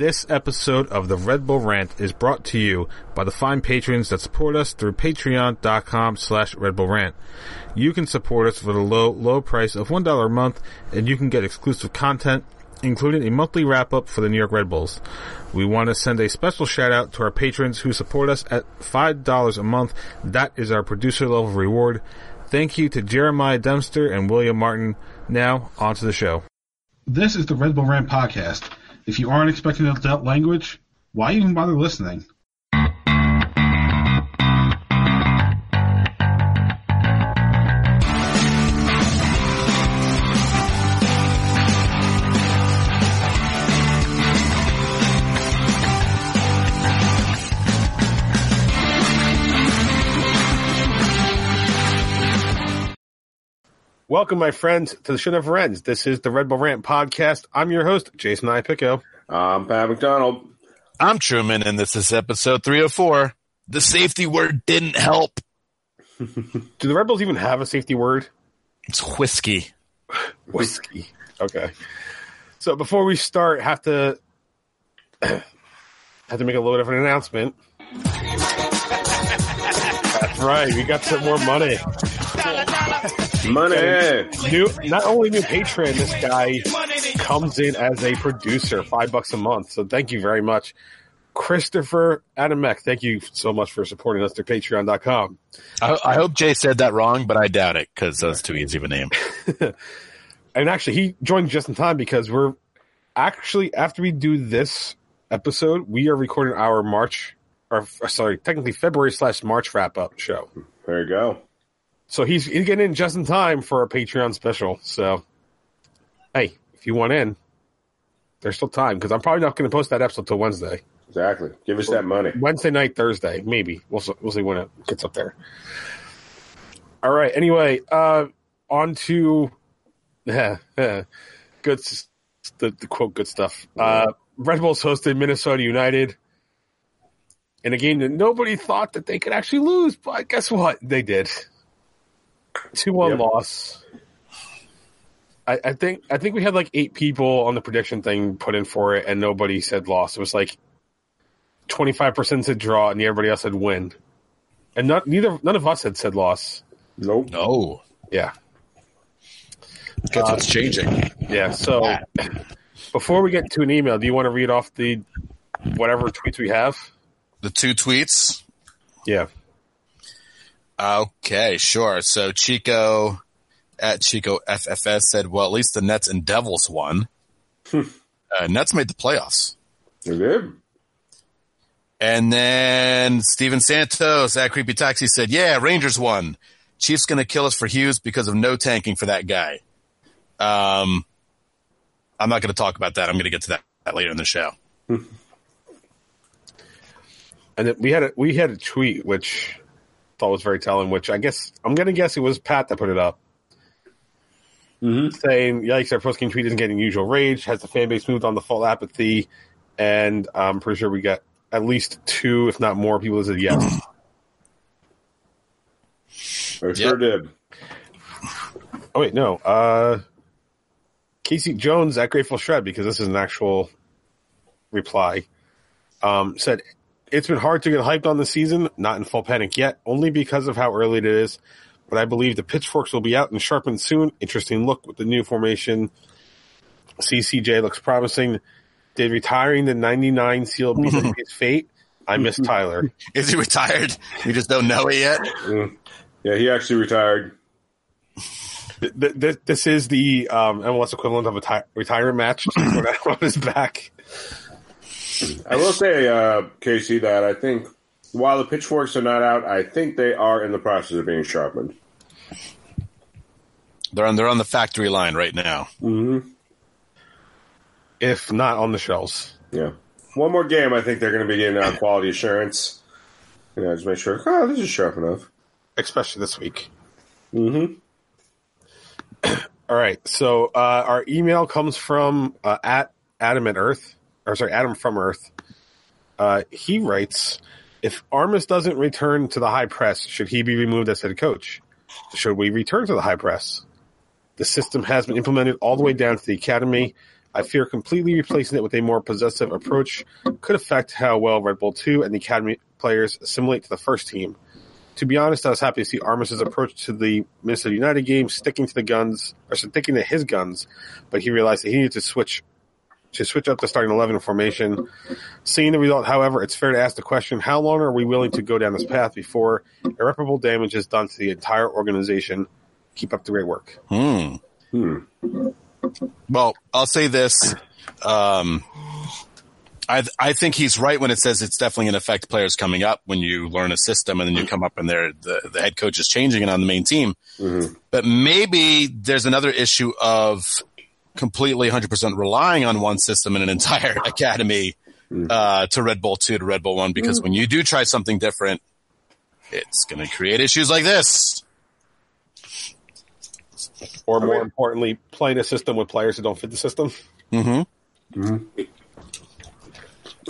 This episode of the Red Bull Rant is brought to you by the fine patrons that support us through patreon.com slash Red Bull Rant. You can support us for the low, low price of $1 a month and you can get exclusive content, including a monthly wrap up for the New York Red Bulls. We want to send a special shout out to our patrons who support us at $5 a month. That is our producer level reward. Thank you to Jeremiah Dempster and William Martin. Now, on to the show. This is the Red Bull Rant podcast. If you aren't expecting adult language, why even bother listening? Welcome, my friends, to the show never ends. This is the Red Bull Rant podcast. I'm your host, Jason Ipico. I'm Pat McDonald. I'm Truman, and this is episode 304. The safety word didn't help. Do the Red Bulls even have a safety word? It's whiskey. Whiskey. Okay. So before we start, have to have to make a little bit of an announcement. That's right. We got some more money. Money. New, not only new patron, this guy comes in as a producer, five bucks a month. So thank you very much. Christopher Adamek, thank you so much for supporting us through patreon.com. I, I hope Jay said that wrong, but I doubt it because that's too easy of a name. And actually, he joined just in time because we're actually, after we do this episode, we are recording our March, or sorry, technically February slash March wrap up show. There you go. So he's, he's getting in just in time for a Patreon special. So, hey, if you want in, there's still time because I'm probably not going to post that episode till Wednesday. Exactly. Give us that money. Wednesday night, Thursday, maybe. We'll see, we'll see when it gets up there. All right. Anyway, uh, on to yeah, yeah, good the, the quote good stuff. Uh, Red Bulls hosted Minnesota United in a game that nobody thought that they could actually lose, but guess what? They did. Two one Yep. loss. I, I think I think we had like eight people on the prediction thing put in for it, and nobody said loss. It was like twenty five percent said draw, and everybody else said win. And not neither none of us had said loss. Nope. No. Yeah, Guess what's uh, changing? yeah. So before we get to an email, do you want to read off the whatever tweets we have? The two tweets. Yeah. Okay, sure. So Chico at Chico FFS said, well, at least the Nets and Devils won. uh, Nets made the playoffs. You're good. And then Steven Santos at Creepy Taxi said, yeah, Rangers won. Chiefs going to kill us for Hughes because of no tanking for that guy. Um, I'm not going to talk about that. I'm going to get to that, that later in the show. And then we had a we had a tweet which I thought was very telling. Which I guess I'm gonna guess it was Pat that put it up, saying, "Yikes! Our post game tweet isn't getting usual rage. Has the fan base moved on to full apathy?" And I'm pretty sure we got at least two, if not more, people that said yes. I sure did. oh wait, no. Uh, Casey Jones at Grateful Shred because this is an actual reply. Um, said it's been hard to get hyped on the season, not in full panic yet, only because of how early it is. But I believe the pitchforks will be out and sharpened soon. Interesting look with the new formation. CCJ looks promising. Did retiring the 99 seal be his fate? I miss Tyler. Is he retired? We just don't know it yet. Yeah, he actually retired. Th- th- th- this is the um, MLS equivalent of a ti- retirement match when I on his back. I will say, uh, Casey, that I think while the pitchforks are not out, I think they are in the process of being sharpened. They're on, they're on the factory line right now. if not on the shelves. Yeah. One more game, I think they're going to be getting uh, quality assurance. You know, just make sure, oh, this is sharp enough. especially this week. Mm-hmm. All right, so uh, our email comes from uh, at Adam at Earth, or sorry, Adam from Earth. Uh, he writes, "If Armas doesn't return to the high press, should he be removed as head coach? Should we return to the high press? The system has been implemented all the way down to the academy. I fear completely replacing it with a more possessive approach could affect how well Red Bull 2 and the Academy players assimilate to the first team. To be honest, I was happy to see Armas's approach to the Minnesota United game, sticking to the guns, or sticking to his guns, but he realized that he needed to switch to switch up the starting 11 formation. Seeing the result, however, it's fair to ask the question, how long are we willing to go down this path before irreparable damage is done to the entire organization? Keep up the great work. Hmm. Hmm. Well, I'll say this. Um, I I think he's right when it says it's definitely going to affect players coming up when you learn a system and then you come up and there the, the head coach is changing it on the main team. Mhm. But maybe there's another issue of completely 100% relying on one system in an entire academy uh, to Red Bull 2 to Red Bull 1 because when you do try something different, it's going to create issues like this. Or more importantly, playing a system with players who don't fit the system. Mm-hmm.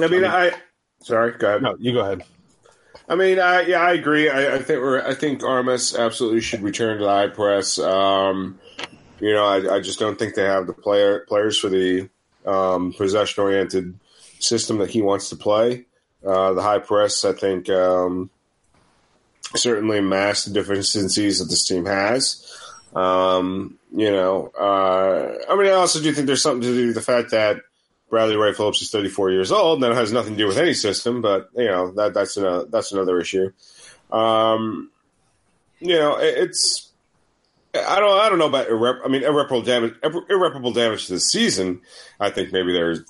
I mean, I. Sorry, go ahead. No, you go ahead. I mean, I, yeah, I agree. I, I think we're, I think Armas absolutely should return to the high press. Um, you know, I, I just don't think they have the player players for the um, possession oriented system that he wants to play. Uh, the high press, I think, um, certainly masks the deficiencies that this team has. Um, you know, uh, I mean, I also do think there's something to do with the fact that Bradley Wright Phillips is 34 years old, and that has nothing to do with any system. But you know that that's an, that's another issue. Um, you know, it, it's I don't I don't know about irrep- I mean irreparable damage irreparable damage to the season. I think maybe there's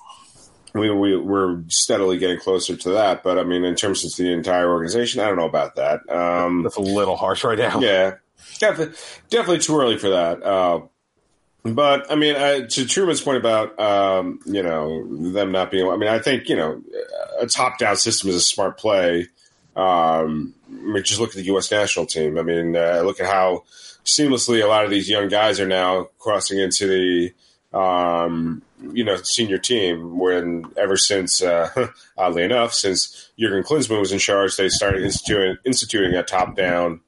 we, we we're steadily getting closer to that. But I mean, in terms of the entire organization, I don't know about that. Um, That's a little harsh right now. yeah, definitely, definitely too early for that. Uh, but I mean, uh, to Truman's point about um, you know them not being. I mean, I think you know a top-down system is a smart play. Um, I mean, just look at the U.S. national team. I mean, uh, look at how seamlessly a lot of these young guys are now crossing into the um, you know senior team. When ever since, uh, oddly enough, since Jurgen Klinsmann was in charge, they started instituting, instituting a top-down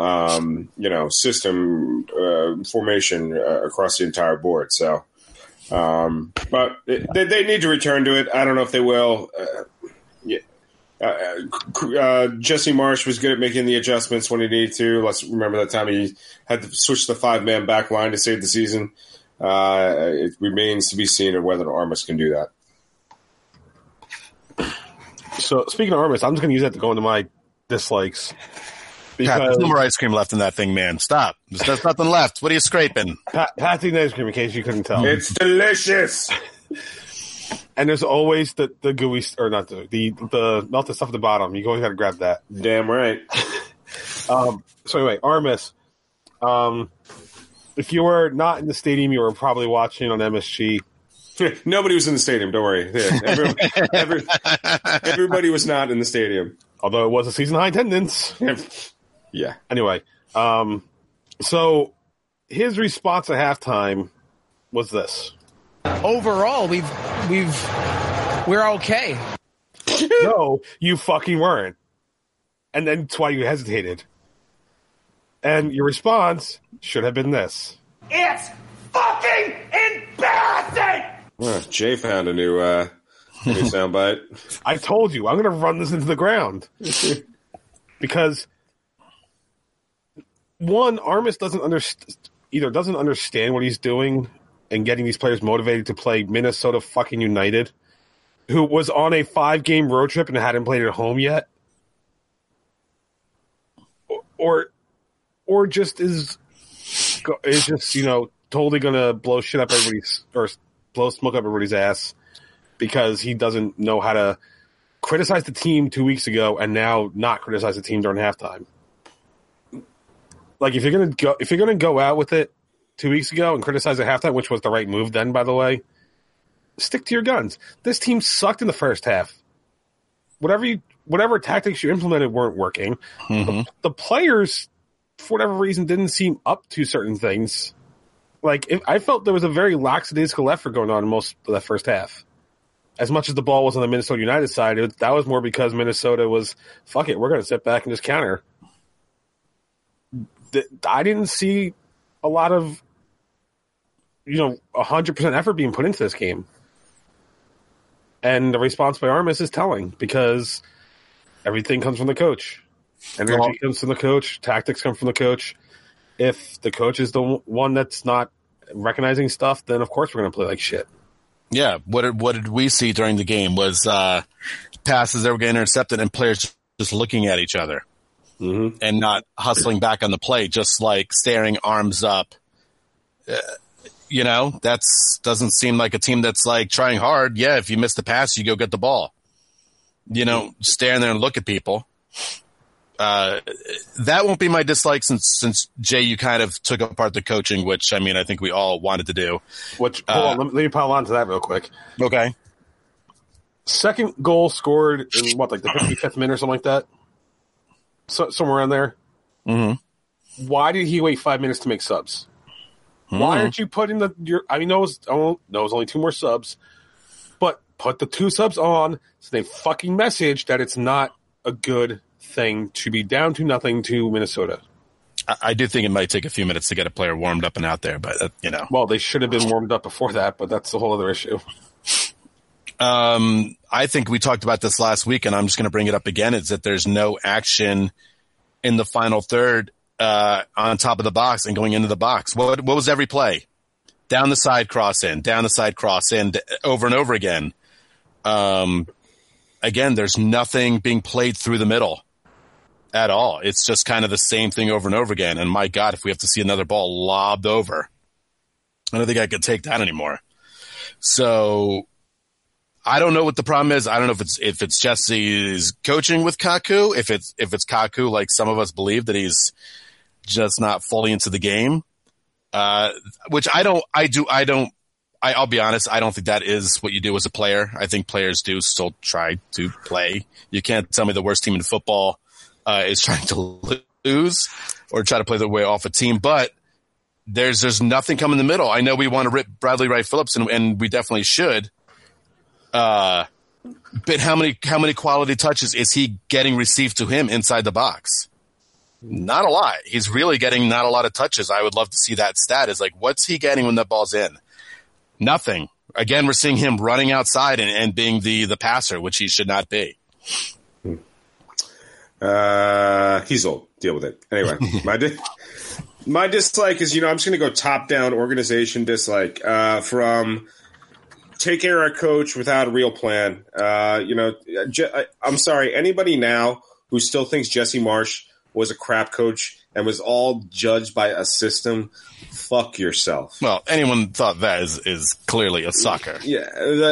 um, you know, system uh, formation uh, across the entire board. So, um, but they, they need to return to it. I don't know if they will. Uh. Uh, uh, Jesse Marsch was good at making the adjustments when he needed to. Let's remember that time he had to switch the five man back line to save the season. Uh, it remains to be seen whether Armas can do that. So speaking of Armas, I'm just going to use that to go into my dislikes. Pat, there's no more ice cream left in that thing, man. Stop. There's, there's nothing left. What are you scraping? Pat, Pat's eating ice cream, in case you couldn't tell. It's delicious. and there's always the, the gooey, or not the, the, the melted stuff at the bottom. You always got to grab that. Damn right. Um, so anyway, Armas, um, if you were not in the stadium, you were probably watching on MSG. Nobody was in the stadium. Don't worry. Yeah, every, every, everybody was not in the stadium. Although it was a season high attendance. Yeah. Anyway, um, so his response at halftime was this. Overall we've we've we're okay. no, you fucking weren't. And then that's why you hesitated. And your response should have been this. It's fucking embarrassing! Well, Jay found a new uh, new soundbite. I told you, I'm going to run this into the ground. because, one, Armas doesn't understand, either doesn't understand what he's doing and getting these players motivated to play Minnesota fucking United, who was on a five game road trip and hadn't played at home yet. Or, or, just is, is just, you know, totally to blow shit up everybody's, or blow smoke up everybody's ass because he doesn't know how to criticize the team two weeks ago and now not criticize the team during halftime. Like if you're gonna go if you're gonna go out with it two weeks ago and criticize at halftime, which was the right move then, by the way, stick to your guns. This team sucked in the first half. Whatever you whatever tactics you implemented weren't working. The, the players, for whatever reason, didn't seem up to certain things. Like if, I felt there was a very lackadaisical effort going on in most of that first half as much as the ball was on the Minnesota United side, it, that was more because Minnesota was fuck it, we're going to sit back and just counter. I didn't see a lot of you know, hundred percent effort being put into this game, and the response by Armas is telling because everything comes from the coach. Energy Well- comes from the coach. Tactics come from the coach. If the coach is the one that's not recognizing stuff, then of course we're going to play like shit. Yeah. What did, what did we see during the game was uh, passes that were getting intercepted and players just looking at each other and not hustling back on the play, just like staring arms up. Uh, you know, that's doesn't seem like a team that's like trying hard. Yeah, if you miss the pass, you go get the ball. You know, stand there and look at people. Uh, that won't be my dislike since since Jay, you kind of took apart the coaching, which I mean, I think we all wanted to do. Which hold on, let, me, let me pile on to that real quick. Okay. Second goal scored in what, like the fifty fifth minute or something like that, so, somewhere around there. Mm-hmm. Why did he wait five minutes to make subs? Why aren't you putting the your? I know it's oh, no, it's only two more subs, but put the two subs on so they fucking message that it's not a good thing to be down to nothing to Minnesota. I, I do think it might take a few minutes to get a player warmed up and out there, but uh, you know, Well, they should have been warmed up before that, but that's a whole other issue. um, I think we talked about this last week, and I'm just going to bring it up again. Is that there's no action in the final third uh, on top of the box and going into the box. What what was every play? Down the side, cross in, down the side, cross in, over and over again. Um, again, there's nothing being played through the middle at all. It's just kind of the same thing over and over again. And my God, if we have to see another ball lobbed over, I don't think I could take that anymore. So I don't know what the problem is. I don't know if it's if it's Jesse's coaching with Kaku, if it's if it's Kaku like some of us believe that he's just not fully into the game. Uh, which I don't, I do, I don't, I, I'll be honest, I don't think that is what you do as a player. I think players do still try to play. You can't tell me the worst team in football uh, is trying to lose or try to play their way off a team, but there's there's nothing coming in the middle. I know we want to rip Bradley Wright Phillips, and, and we definitely should. Uh, but how many how many quality touches is he getting received to him inside the box? Not a lot. He's really getting not a lot of touches. I would love to see that stat. Is like, what's he getting when the ball's in? Nothing. Again, we're seeing him running outside and, and being the the passer, which he should not be. Uh, he's old. Deal with it. Anyway, my di- my dislike is you know I'm just going to go top down organization dislike uh, from take care of our coach without a real plan. Uh, you know, Je- I, I'm sorry. Anybody now who still thinks Jesse Marsch was a crap coach and was all judged by a system, fuck yourself. Well, anyone thought that is is clearly a sucker. Yeah,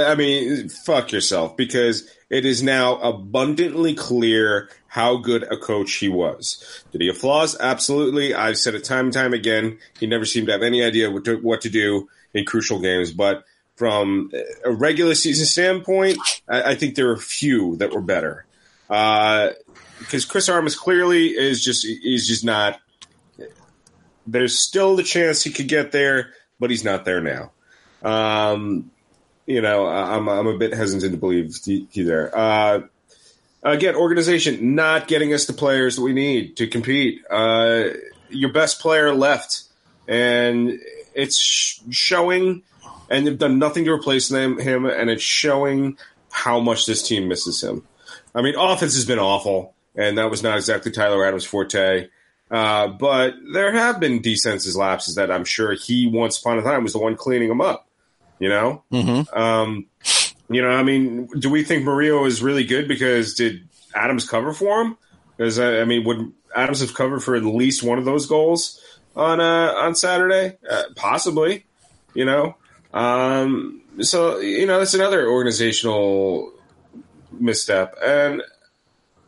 I mean, fuck yourself because it is now abundantly clear how good a coach he was. Did he have flaws? Absolutely. I've said it time and time again. He never seemed to have any idea what to, what to do in crucial games. But from a regular season standpoint, I, I think there are a few that were better. Uh, Because Chris Armas clearly is just he's just not. There's still the chance he could get there, but he's not there now. Um, you know, I'm I'm a bit hesitant to believe he, he there. Uh, again, organization not getting us the players that we need to compete. Uh, your best player left, and it's sh- showing. And they've done nothing to replace them, him, and it's showing how much this team misses him. I mean, offense has been awful, and that was not exactly Tyler Adams' forte. Uh, but there have been defensive lapses that I'm sure he once upon a time was the one cleaning them up. You know, um, you know, I mean, do we think Mario is really good because did Adams cover for him? Because I mean, would Adams have covered for at least one of those goals on uh, on Saturday? Uh, possibly. You know, um, so you know that's another organizational misstep, and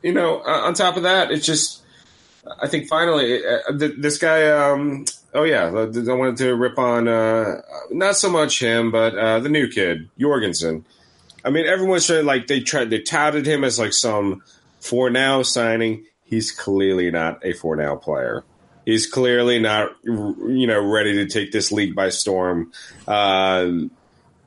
you know, uh, on top of that, it's just I think finally uh, th- this guy. Um, oh yeah, I wanted to rip on uh, not so much him, but uh, the new kid Jorgensen. I mean, everyone's like they tried they touted him as like some for now signing. He's clearly not a for now player. He's clearly not you know ready to take this league by storm. He,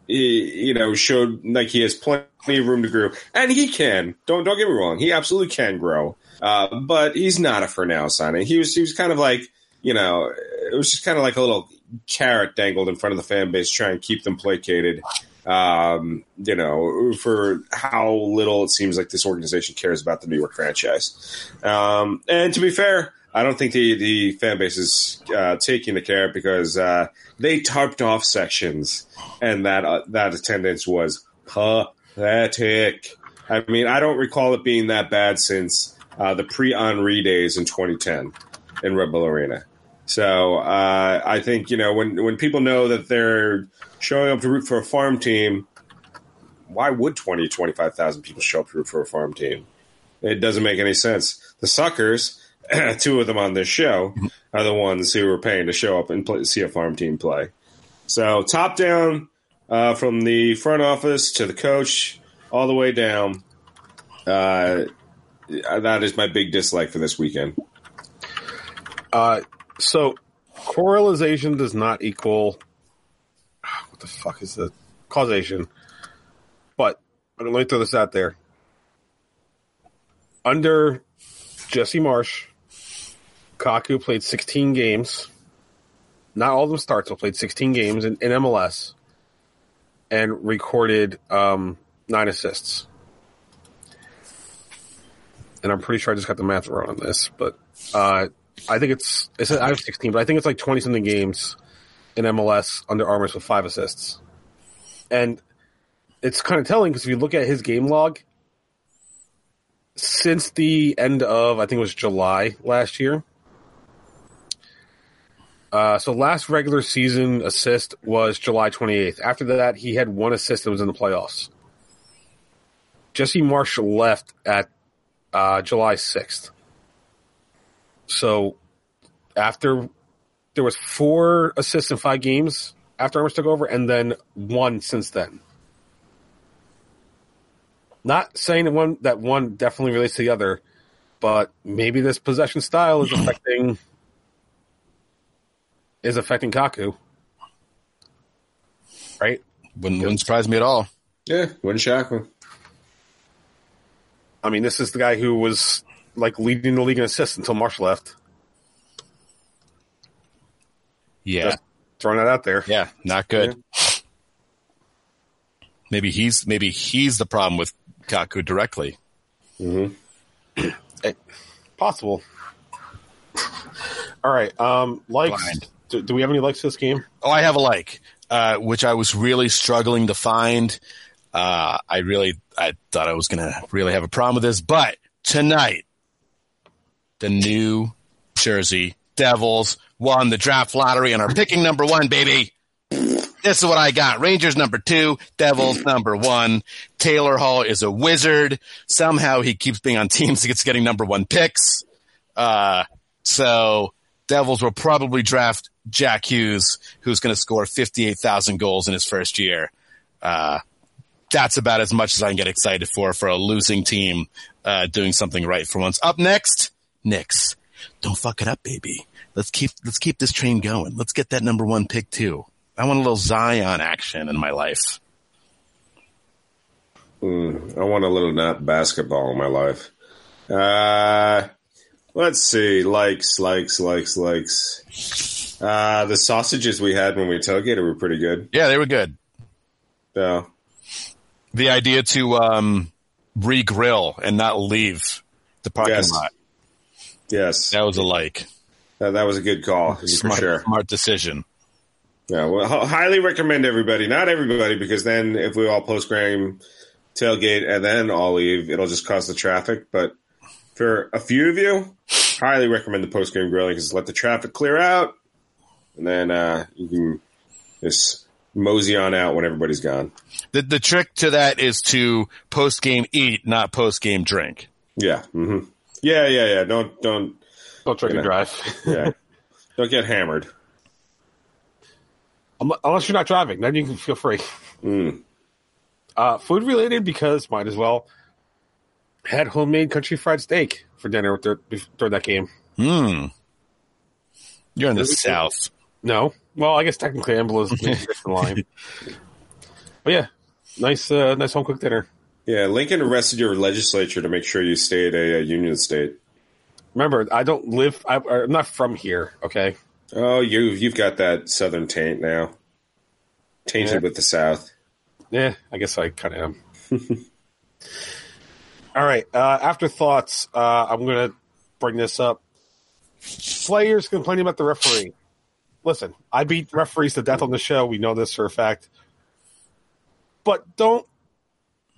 you know, showed like he has plenty of room to grow, and he can. Don't don't get me wrong. He absolutely can grow, uh, but he's not a for now signing. He was he was kind of like you know, it was just kind of like a little carrot dangled in front of the fan base, trying to keep them placated. Um, you know, for how little it seems like this organization cares about the New York franchise. Um, and to be fair, I don't think the the fan base is uh, taking the care because uh, they tarped off sections, and that uh, that attendance was pathetic. I mean, I don't recall it being that bad since uh, the pre Henri days in 2010 in Red Bull Arena. So uh, I think you know when when people know that they're showing up to root for a farm team, why would 20, 25,000 people show up to root for a farm team? It doesn't make any sense. The suckers, two of them on this show, are the ones who were paying to show up and play, see a farm team play. So top down, uh, from the front office to the coach, all the way down. Uh, that is my big dislike for this weekend. Uh, so correlation does not equal what the fuck is the causation? But let me throw this out there. Under Jesse Marsch, Kaku played 16 games. Not all of them starts, but played 16 games in, in MLS and recorded um, nine assists. And I'm pretty sure I just got the math wrong on this, but uh, I think it's, it's I have 16, but I think it's like 20 something games in MLS under Armas with five assists. And it's kind of telling because if you look at his game log, since the end of, I think it was July last year. Uh, so last regular season assist was July 28th. After that, he had one assist that was in the playoffs. Jesse Marsch left at uh, July 6th. So after there was four assists in five games after Armas took over, and then one since then. Not saying that one that one definitely relates to the other, but maybe this possession style is affecting is affecting Kaku. Right? Wouldn't, wouldn't surprise me at all. Yeah, wouldn't shock me. I mean, this is the guy who was like leading the league in assists until Marsch left. Yeah. Just throwing that out there. Yeah, not good. Maybe he's maybe he's the problem with Kaku directly. Hmm. Possible. All right. Um, likes. Blind. Do, do we have any likes to this game? Oh, I have a like, uh, which I was really struggling to find. Uh, I really, I thought I was gonna really have a problem with this, but tonight, the New Jersey Devils won the draft lottery and are picking number one, baby. This is what I got. Rangers number two, Devils number one. Taylor Hall is a wizard. Somehow he keeps being on teams that gets getting number one picks. Uh, so Devils will probably draft Jack Hughes, who's going to score 58,000 goals in his first year. Uh, that's about as much as I can get excited for, for a losing team, uh, doing something right for once. Up next, Knicks. Don't fuck it up, baby. Let's keep, let's keep this train going. Let's get that number one pick too. I want a little Zion action in my life. Mm, I want a little not basketball in my life. Uh, let's see. Likes, likes, likes, likes. Uh, the sausages we had when we tailgated were pretty good. Yeah, they were good. Yeah. The idea to, um, re-grill and not leave the parking Yes. lot. Yes. That was a like. That, that was a good call Smart, sure. smart decision. Yeah, well, h- highly recommend everybody. Not everybody, because then if we all post game tailgate and then all leave, it'll just cause the traffic. But for a few of you, highly recommend the post game grilling because let the traffic clear out, and then uh, you can just mosey on out when everybody's gone. The the trick to that is to post game eat, not post game drink. Yeah, hmm yeah, yeah, yeah. Don't don't Don't drink Yeah. and drive. yeah, don't get hammered. Um, Unless you're not driving, then you can feel free. Mm. Uh, food related because might as well. Had homemade country fried steak for dinner dur- during that game. Hmm. You're in the Really good. south. No, well, I guess technically Ambula's a different line. But yeah, nice, uh, nice home cooked dinner. Yeah, Lincoln arrested your legislature to make sure you stay at a, a union state. Remember, I don't live. I, I'm not from here. Okay, Oh, you've you've got that southern taint now, tainted Yeah. with the south. Yeah, I guess I kind of am. All right. Uh, afterthoughts. Uh, I'm going to bring this up. Players complaining about the referee. Listen, I beat referees to death on the show. We know this for a fact. But don't,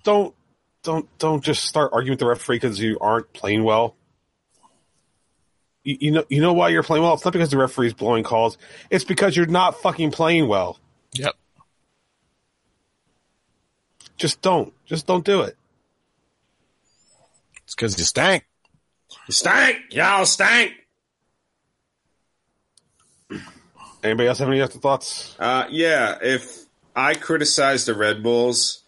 don't, don't, don't just start arguing with the referee because you aren't playing well. You, you know, you know why you're playing well. It's not because the referee's blowing calls. It's because you're not fucking playing well. Yep. Just don't. Just don't do it. It's because you stank. You stank, y'all stank. Anybody else have any other thoughts? Uh, yeah, if I criticize the Red Bulls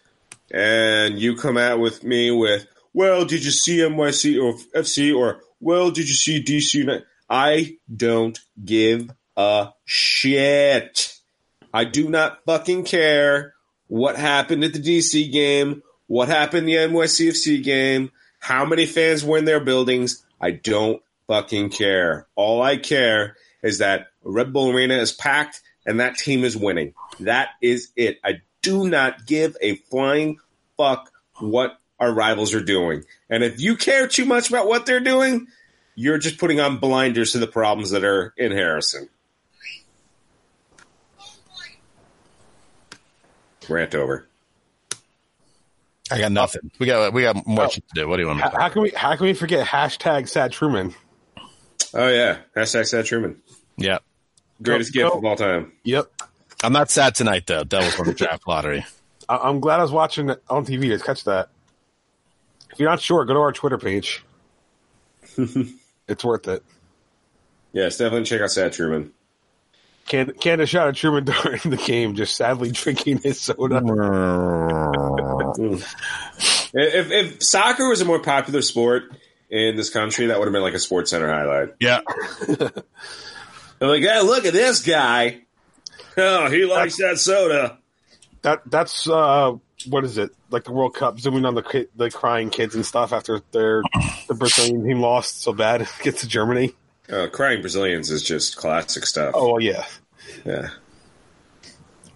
and you come out with me with, well, did you see NYC or FC or, well, did you see DC United? I don't give a shit. I do not fucking care what happened at the DC game, what happened the NYCFC game, how many fans were in their buildings. I don't fucking care. All I care is that Red Bull Arena is packed and that team is winning. That is it. I do not give a flying fuck what our rivals are doing. And if you care too much about what they're doing, you're just putting on blinders to the problems that are in Harrison. Rant over. I got nothing. We got we got more Oh. to do. What do you want me How, to how can we how can we forget hashtag sad Truman? Oh yeah, hashtag Sad Truman, Yeah. Greatest gift of all time. Yep. I'm not sad tonight though. Devils won the draft lottery. I, I'm glad I was watching it on TV to catch that. If you're not sure, go to our Twitter page. it's worth it. Yes, definitely check out Sad Truman. Can Canada shot at Truman during the game, just sadly drinking his soda. If, if soccer was a more popular sport in this country, that would have been like a Sports Center highlight. yeah. They're like, hey, look at this guy. Oh, he likes that soda. That that's uh, what is it? Like the World Cup, zooming on the the crying kids and stuff after their the Brazilian team lost so bad against Germany. Uh, crying Brazilians is just classic stuff. Oh yeah. yeah.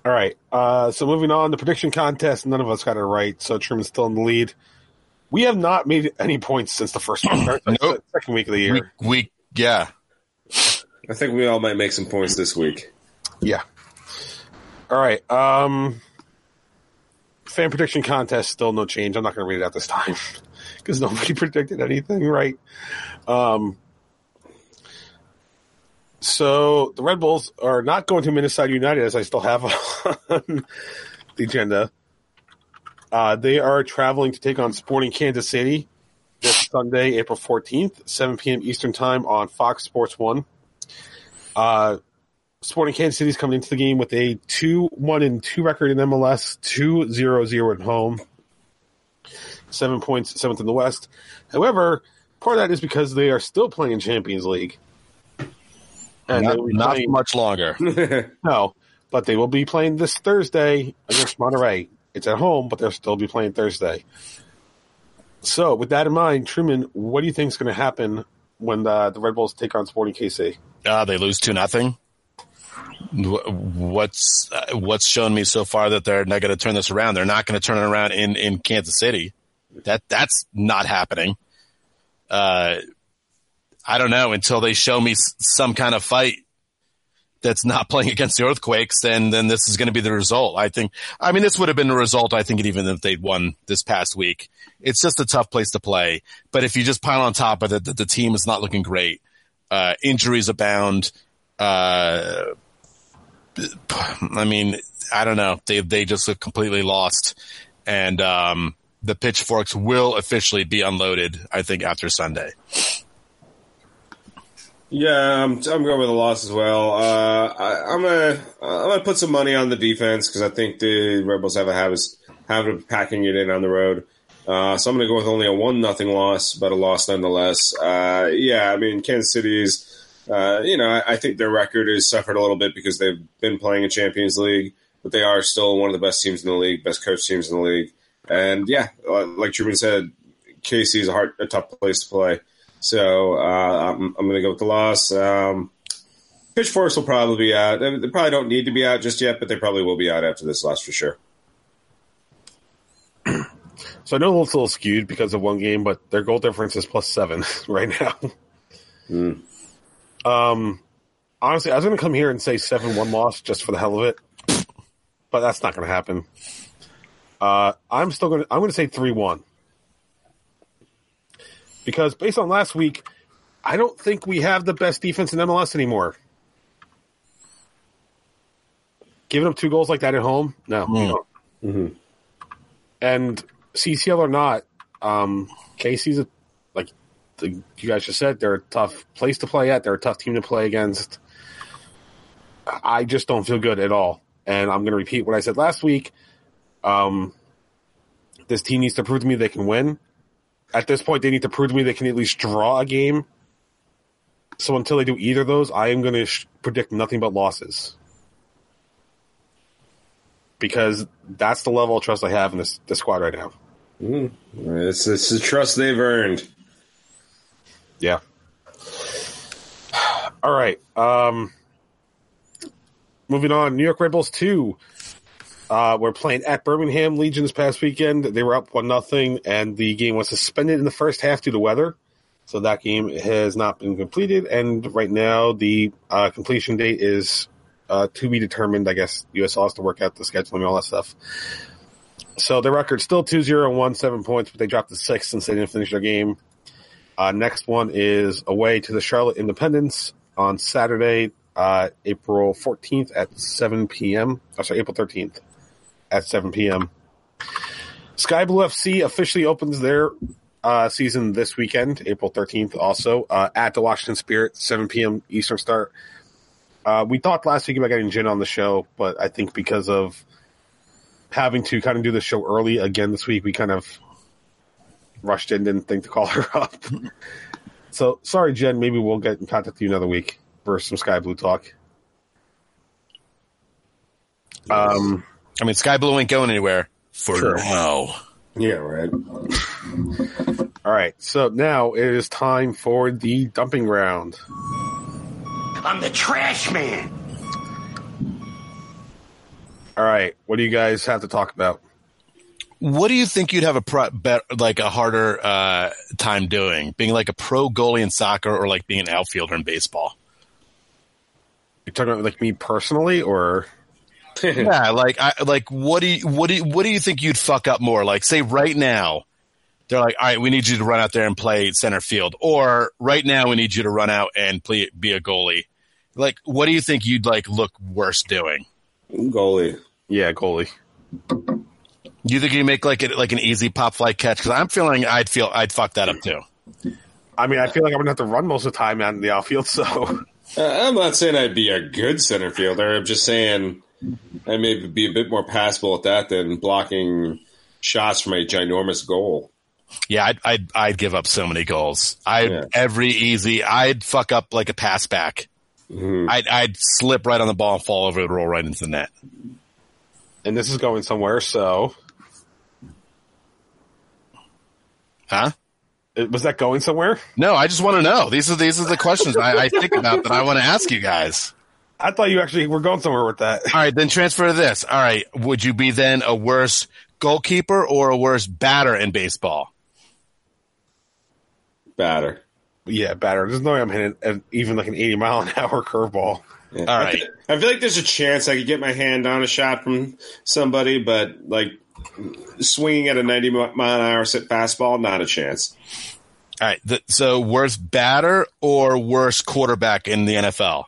All right. Uh, so moving on, the prediction contest. None of us got it right, so Truman's still in the lead. We have not made any points since the first week, or Nope. second week of the year. We, we yeah. I think we all might make some points this week. Yeah. All right. Um, fan prediction contest still no change. I'm not going to read it out this time because nobody predicted anything right. Um, so the Red Bulls are not going to Minnesota United, as I still have on the agenda. Uh, they are traveling to take on Sporting Kansas City this Sunday, April 14th, 7 p.m. Eastern Time on Fox Sports 1. Uh, Sporting Kansas City's coming into the game with a 2 1 and 2 record in MLS, 2 0 0 at home, seven points, seventh in the West. However, part of that is because they are still playing Champions League. And Not, not playing- much longer. no, but they will be playing this Thursday against Monterrey. It's at home, but they'll still be playing Thursday. So, with that in mind, Truman, what do you think is going to happen when the, the Red Bulls take on Sporting KC? Uh, they lose two nothing. What's uh, what's shown me so far that they're not going to turn this around? They're not going to turn it around in in Kansas City. That that's not happening. Uh, I don't know until they show me some kind of fight that's not playing against the Earthquakes. Then then this is going to be the result. I think. I mean, this would have been the result. I think even if they'd won this past week. It's just a tough place to play. But if you just pile on top of it, that the team is not looking great uh, injuries abound. Uh, I mean, I don't know. They they just look completely lost, and um, the pitchforks will officially be unloaded. I think after Sunday. Yeah, I'm, I'm going with a loss as well. Uh, I, I'm gonna I'm gonna put some money on the defense because I think the Rebels have a habit of packing it in on the road. Uh, so I'm gonna go with only a one nothing loss, but a loss nonetheless. Uh, yeah, I mean Kansas City's. Uh, you know, I, I think their record has suffered a little bit because they've been playing in Champions League, but they are still one of the best teams in the league, best coach teams in the league. And yeah, like Truman said, KC is a hard, a tough place to play. So uh, I'm, I'm going to go with the loss. Um, Pitchforks will probably be out. They probably don't need to be out just yet, but they probably will be out after this loss for sure. So I know it's a little skewed because of one game, but their goal difference is plus seven right now. Um, honestly, I was going to come here and say seven one loss just for the hell of it, but that's not going to happen. Uh, I'm still going. to I'm going to say three one because based on last week, I don't think we have the best defense in MLS anymore. Giving up two goals like that at home, no, we don't. And CCL or not, um, KC's a, like the, you guys just said, they're a tough place to play at. They're a tough team to play against. I just don't feel good at all. And I'm going to repeat what I said last week. Um, this team needs to prove to me they can win. At this point, they need to prove to me they can at least draw a game. So until they do either of those, I am going to sh- predict nothing but losses. Because that's the level of trust I have in this, this squad right now. It's, it's the trust they've earned. Yeah. All right. Um, moving on. New York Red Bulls two. Uh, we're playing at Birmingham Legion this past weekend. They were up one nothing, and the game was suspended in the first half due to weather. So that game has not been completed, and right now the uh, completion date is uh, to be determined. I guess USL has to work out the scheduling and all that stuff. So their record's still 2-0 and 1, seven points, but they dropped to six since they didn't finish their game. Uh, next one is away to the Charlotte Independence on Saturday, uh, April 14th at 7 p.m. Oh, sorry, April 13th at 7 p.m. Sky Blue FC officially opens their uh, season this weekend, April 13th, also uh, at the Washington Spirit, 7 p.m. Eastern start. Uh, we talked last week about getting Jen on the show, but I think because of having to kind of do the show early again this week, we kind of rushed in, didn't think to call her up. so sorry, Jen. Maybe we'll get in contact with you another week for some Sky Blue talk. Um, I mean, Sky Blue ain't going anywhere for Sure. now. Yeah, right. all right. So now it is time for the dumping ground. I'm the trash man. All right. What do you guys have to talk about? What do you think you'd have a pro, bet, like a harder uh, time doing, being like a pro goalie in soccer or like being an outfielder in baseball? You're talking about like me personally, or yeah, like I like what do you what do you, what do you think you'd fuck up more? Like say right now, they're like, all right, we need you to run out there and play center field, or right now we need you to run out and play be a goalie. Like, what do you think you'd like look worse doing? Goalie. yeah, goalie. Do you think you make like a, like an easy pop fly catch? Because I'm feeling I'd feel I'd fuck that up too. I mean, I feel like I'm gonna have to run most of the time out in the outfield. So Uh, I'm not saying I'd be a good center fielder. I'm just saying I may be a bit more passable at that than blocking shots from a ginormous goal. Yeah, I'd I'd, I'd give up so many goals. I'd Yeah. every easy. I'd fuck up like a pass back. I'd I'd slip right on the ball and fall over and roll right into the net. and this is going somewhere. So Huh? Uh, was that going somewhere? No, I just want to know. These are these are the questions I, I think about that I want to ask you guys. I thought you actually were going somewhere with that. All right, then transfer to this. All right, would you be then a worse goalkeeper or a worse batter in baseball? Batter. Yeah, batter. There's no way I'm hitting an, even like an 80 mile an hour curveball. Yeah. All I right. thi- I feel like there's a chance I could get my hand on a shot from somebody, but like swinging at a 90 mile an hour sit fastball, not a chance. All right, th- so worse batter or worse quarterback in the NFL?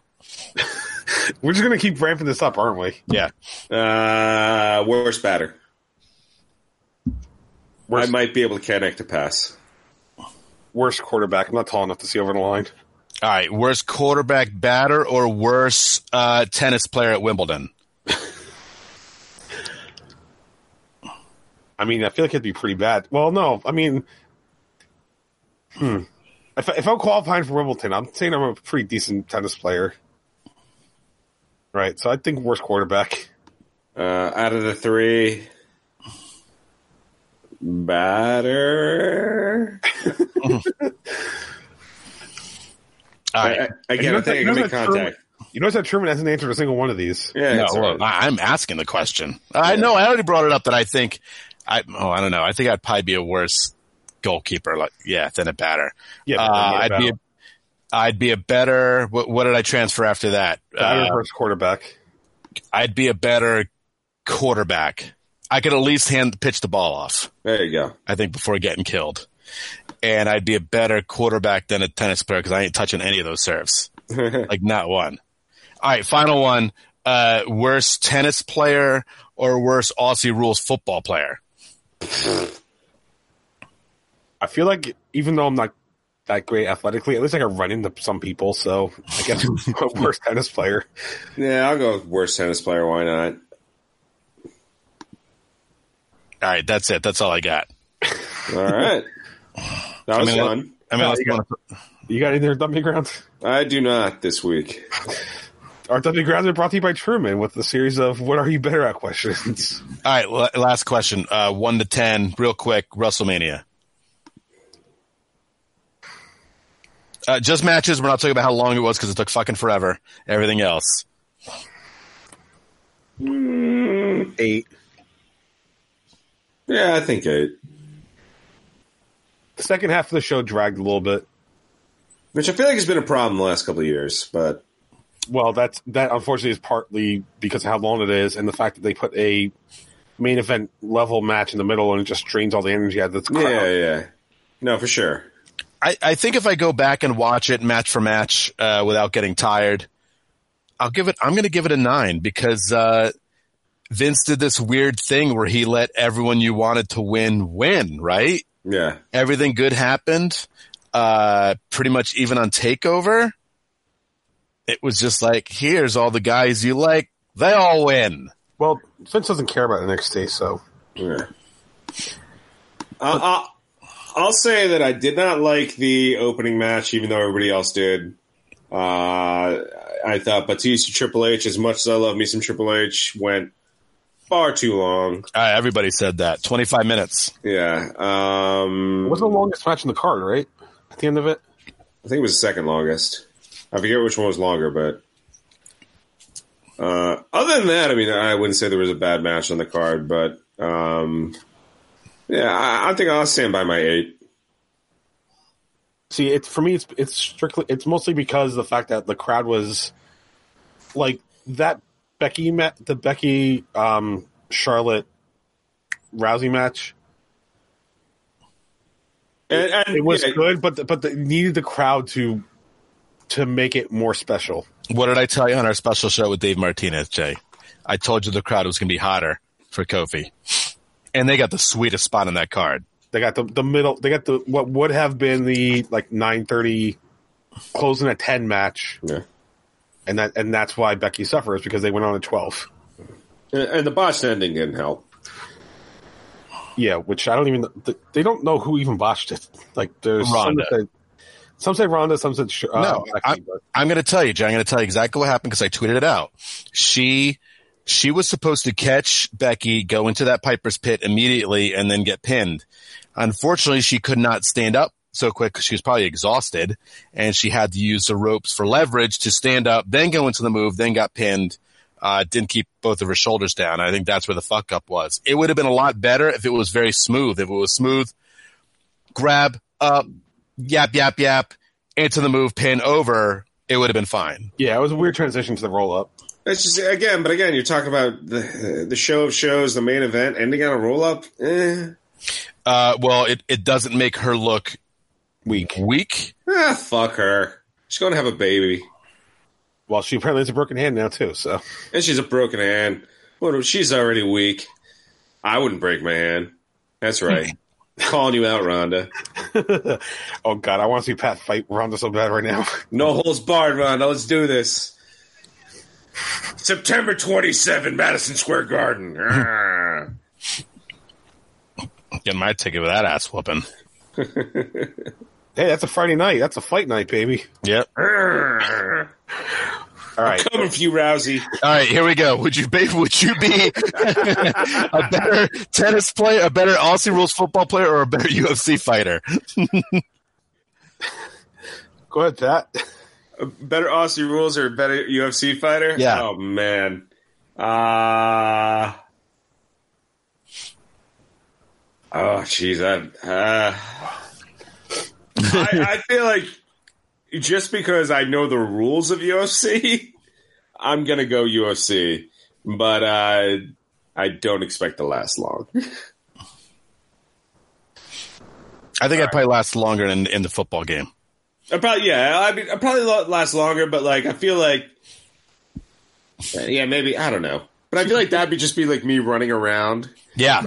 We're just gonna keep ramping this up, aren't we? Yeah. Uh, worst batter. Worst, I might be able to connect a pass. worst quarterback. I'm not tall enough to see over the line. All right, Worst quarterback batter or worst uh, tennis player at Wimbledon? I mean, I feel like it'd be pretty bad. Well, no, I mean, hmm. If, if I'm qualifying for Wimbledon, I'm saying I'm a pretty decent tennis player. Right, so I think worst quarterback. Uh, out of the three, batter. All right. I, I, again, I think I can you make that contact. You notice that Truman hasn't answered a single one of these. Yeah, no, it's well, right. I- I'm asking the question. I know. I already brought it up that I think. I oh, I don't know. I think I'd probably be a worse goalkeeper. Like, yeah, than a batter. Yeah, Uh, but then what I'd be. A, about I'd be a better. What, what did I transfer after that? Uh, quarterback. I'd be a better quarterback. I could at least hand pitch the ball off. there you go. I think before getting killed, and I'd be a better quarterback than a tennis player because I ain't touching any of those serves, like not one. All right, final one. Uh, worst tennis player or worst Aussie rules football player? I feel like even though I'm not that great athletically, at least I can run into some people. So I guess worst tennis player. Yeah, I'll go worst tennis player. Why not? All right, that's it. That's all I got. All right. That was mean, fun. I mean, No, let's you got- You got any there, Dummy Grounds? I do not this week. Our Dummy Grounds are brought to you by Truman with the series of "What are you better at?" questions. all right. Last question. Uh, one to ten, real quick. WrestleMania. Uh, just matches. We're not talking about how long it was because it took fucking forever. Everything else. Eight. Yeah, I think eight. The second half of the show dragged a little bit. Which I feel like has been a problem the last couple of years, but Well, that's that unfortunately is partly because of how long it is and the fact that they put a main event level match in the middle and it just drains all the energy out of the crowd. yeah, yeah. No, for sure. I, I think if I go back and watch it match for match uh, without getting tired, I'll give it. I'm going to give it a nine because uh, Vince did this weird thing where he let everyone you wanted to win win. Right? Yeah. Everything good happened. Uh, pretty much even on Takeover, it was just like, here's all the guys you like. They all win. Well, Vince doesn't care about NXT, so Yeah. I'll, I'll, I'll say that I did not like the opening match, even though everybody else did. Uh, I thought Batista Triple H, as much as I love me some Triple H, went far too long. Uh, everybody said that. 25 minutes. Yeah. Um, it was the longest match in the card, right? At the end of it, I think it was the second longest. I forget which one was longer, but uh, other than that, I mean, I wouldn't say there was a bad match on the card, but um, yeah, I, I think I'll stand by my eight. see, it's for me, it's it's strictly, it's mostly because of the fact that the crowd was like that Becky met the Becky um, Charlotte Rousey match. And, and It was yeah, good, but the, but the, needed the crowd to to make it more special. What did I tell you on our special show with Dave Martinez, Jay? I told you the crowd was going to be hotter for Kofi. And they got the sweetest spot on that card. They got the the middle. They got the what would have been the like nine thirty closing a ten match, Yeah. and that and that's why Becky suffers because they went on at twelve. And, and the botched ending didn't help. Yeah, which I don't even. They don't know who even botched it. Like there's some Ronda. that say, some say Ronda, some said Sh- uh, No, Becky, I, but I'm going to tell you, Jay. I'm going to tell you exactly what happened because I tweeted it out. She she was supposed to catch Becky, go into that Piper's pit immediately, and then get pinned. Unfortunately, she could not stand up so quick she was probably exhausted, and she had to use the ropes for leverage to stand up, then go into the move, then got pinned. Uh, didn't keep both of her shoulders down. I think that's where the fuck up was. It would have been a lot better if it was very smooth. If it was smooth, grab up, yap, yap, yap, into the move, pin over, it would have been fine. yeah, it was a weird transition to the roll up. It's just again, but again, you're talking about the the show of shows, the main event ending on a roll up. Eh. Uh, well, it, it doesn't make her look Weak. weak. Ah, fuck her. She's going to have a baby, Well, she apparently has a broken hand now too. So and she's a broken hand. Well, she's already weak. I wouldn't break my hand. That's right. Calling you out, Ronda. oh god, I want to see Pat fight Ronda so bad right now. No holds barred, Ronda. Let's do this. September 27, Madison Square Garden. Get my ticket with that ass whooping. Hey, that's a Friday night. That's a fight night, baby. Yep. All right. Coming for you, Rousey. All right, here we go. Would you be would you be a better tennis player, a better Aussie rules football player, or a better UFC fighter? Go ahead, Pat. Better Aussie rules or better UFC fighter? Yeah. Oh man. Uh Oh jeez, I, uh, I I feel like just because I know the rules of UFC, I'm gonna go UFC, but uh, I don't expect to last long. I think I'd probably last longer in, in the football game. I probably yeah, I mean, I probably lo- last longer, but like I feel like yeah, maybe I don't know, but I feel like that'd be just be like me running around. Yeah.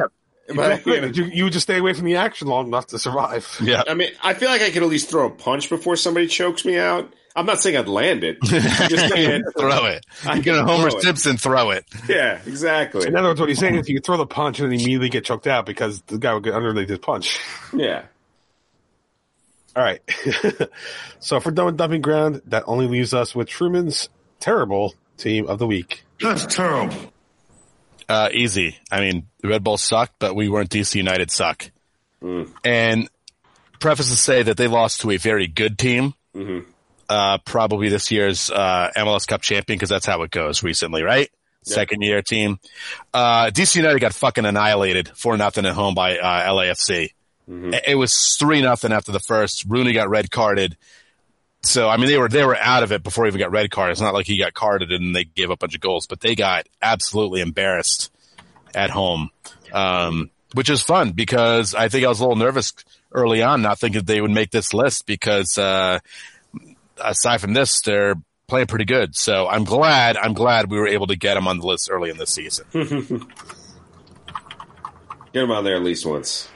But, you know, you, you would just stay away from the action long enough to survive. Yeah. I mean, I feel like I could at least throw a punch before somebody chokes me out. I'm not saying I'd land it. I'm just saying, throw it. I You get a can Homer throw it. Simpson, throw it. yeah, exactly. In other words, what he's saying is you can throw the punch and then immediately get choked out because the guy would get underneath his punch. Yeah. All right. so if we're done with dumping ground, that only leaves us with Truman's terrible team of the week. That's terrible. Uh, easy. I mean, the Red Bull sucked, but we weren't DC United suck. And preface to say that they lost to a very good team. Uh, probably this year's, uh, MLS Cup champion because that's how it goes recently, right? Second year team. Uh, DC United got fucking annihilated for nothing at home by, uh, LAFC. It- It was three nothing after the first. Rooney got red carded. So I mean, they were they were out of it before he even got red card. It's not like he got carded and they gave up a bunch of goals, but they got absolutely embarrassed at home, um, which is fun because I think I was a little nervous early on, not thinking they would make this list because uh, aside from this, they're playing pretty good. So I'm glad I'm glad we were able to get them on the list early in the season. Get him on there at least once.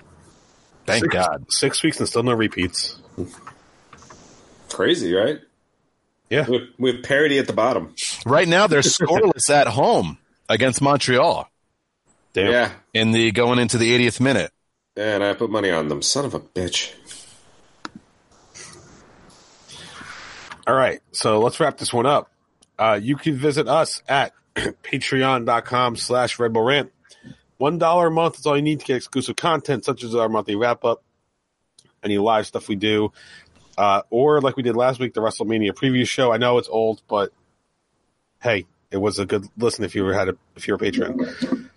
Thank six, God. Six weeks and still no repeats. Crazy, right? Yeah. With, with parity at the bottom. Right now they're scoreless at home against Montreal Damn. Yeah. in the going into the 80th minute. And I put money on them. Son of a bitch. All right. So let's wrap this one up. Uh, you can visit us at patreon.com slash Red Bull Rant. One dollar a month is all you need to get exclusive content, such as our monthly wrap up, any live stuff we do, uh, or like we did last week, the WrestleMania preview show. I know it's old, but hey, it was a good listen if you had a, if you're a patron.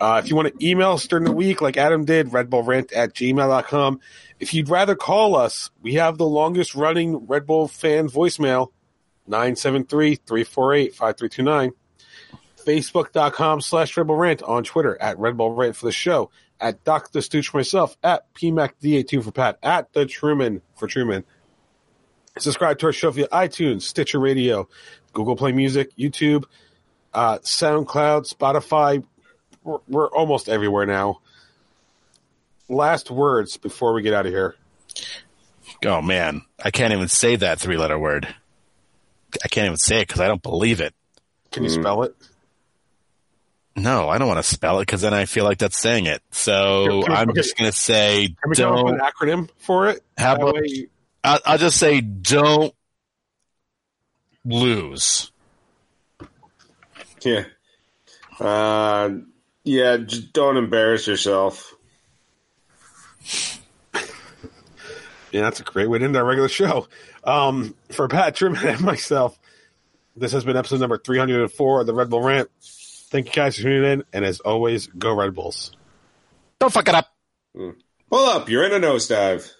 Uh, if you want to email us during the week, like Adam did, redbullrant at gmail.com. If you'd rather call us, we have the longest running Red Bull fan voicemail, 973-348-5329. Facebook.com slash Red Bull Rant on Twitter at Red Bull Rant for the show, at Dr. Stooch for myself, at PMACD82 for Pat, at The Truman for Truman. Subscribe to our show via iTunes, Stitcher Radio, Google Play Music, YouTube, uh, SoundCloud, Spotify. We're, we're almost everywhere now. Last words before we get out of here. Oh man, I can't even say that three letter word. I can't even say it because I don't believe it. Can you spell it? No, I don't want to spell it because then I feel like that's saying it. So Can we- I'm okay. just going to say Can we come up with don't. an acronym for it? How That about- way- I'll, I'll just say don't lose. Yeah. Uh, yeah, just don't embarrass yourself. Yeah, that's a great way to end our regular show. Um, for Pat Truman and myself, this has been episode number 304 of the Red Bull Rant. Thank you guys for tuning in, and as always, go Red Bulls. Don't fuck it up. Hmm. Pull up. You're in a nosedive.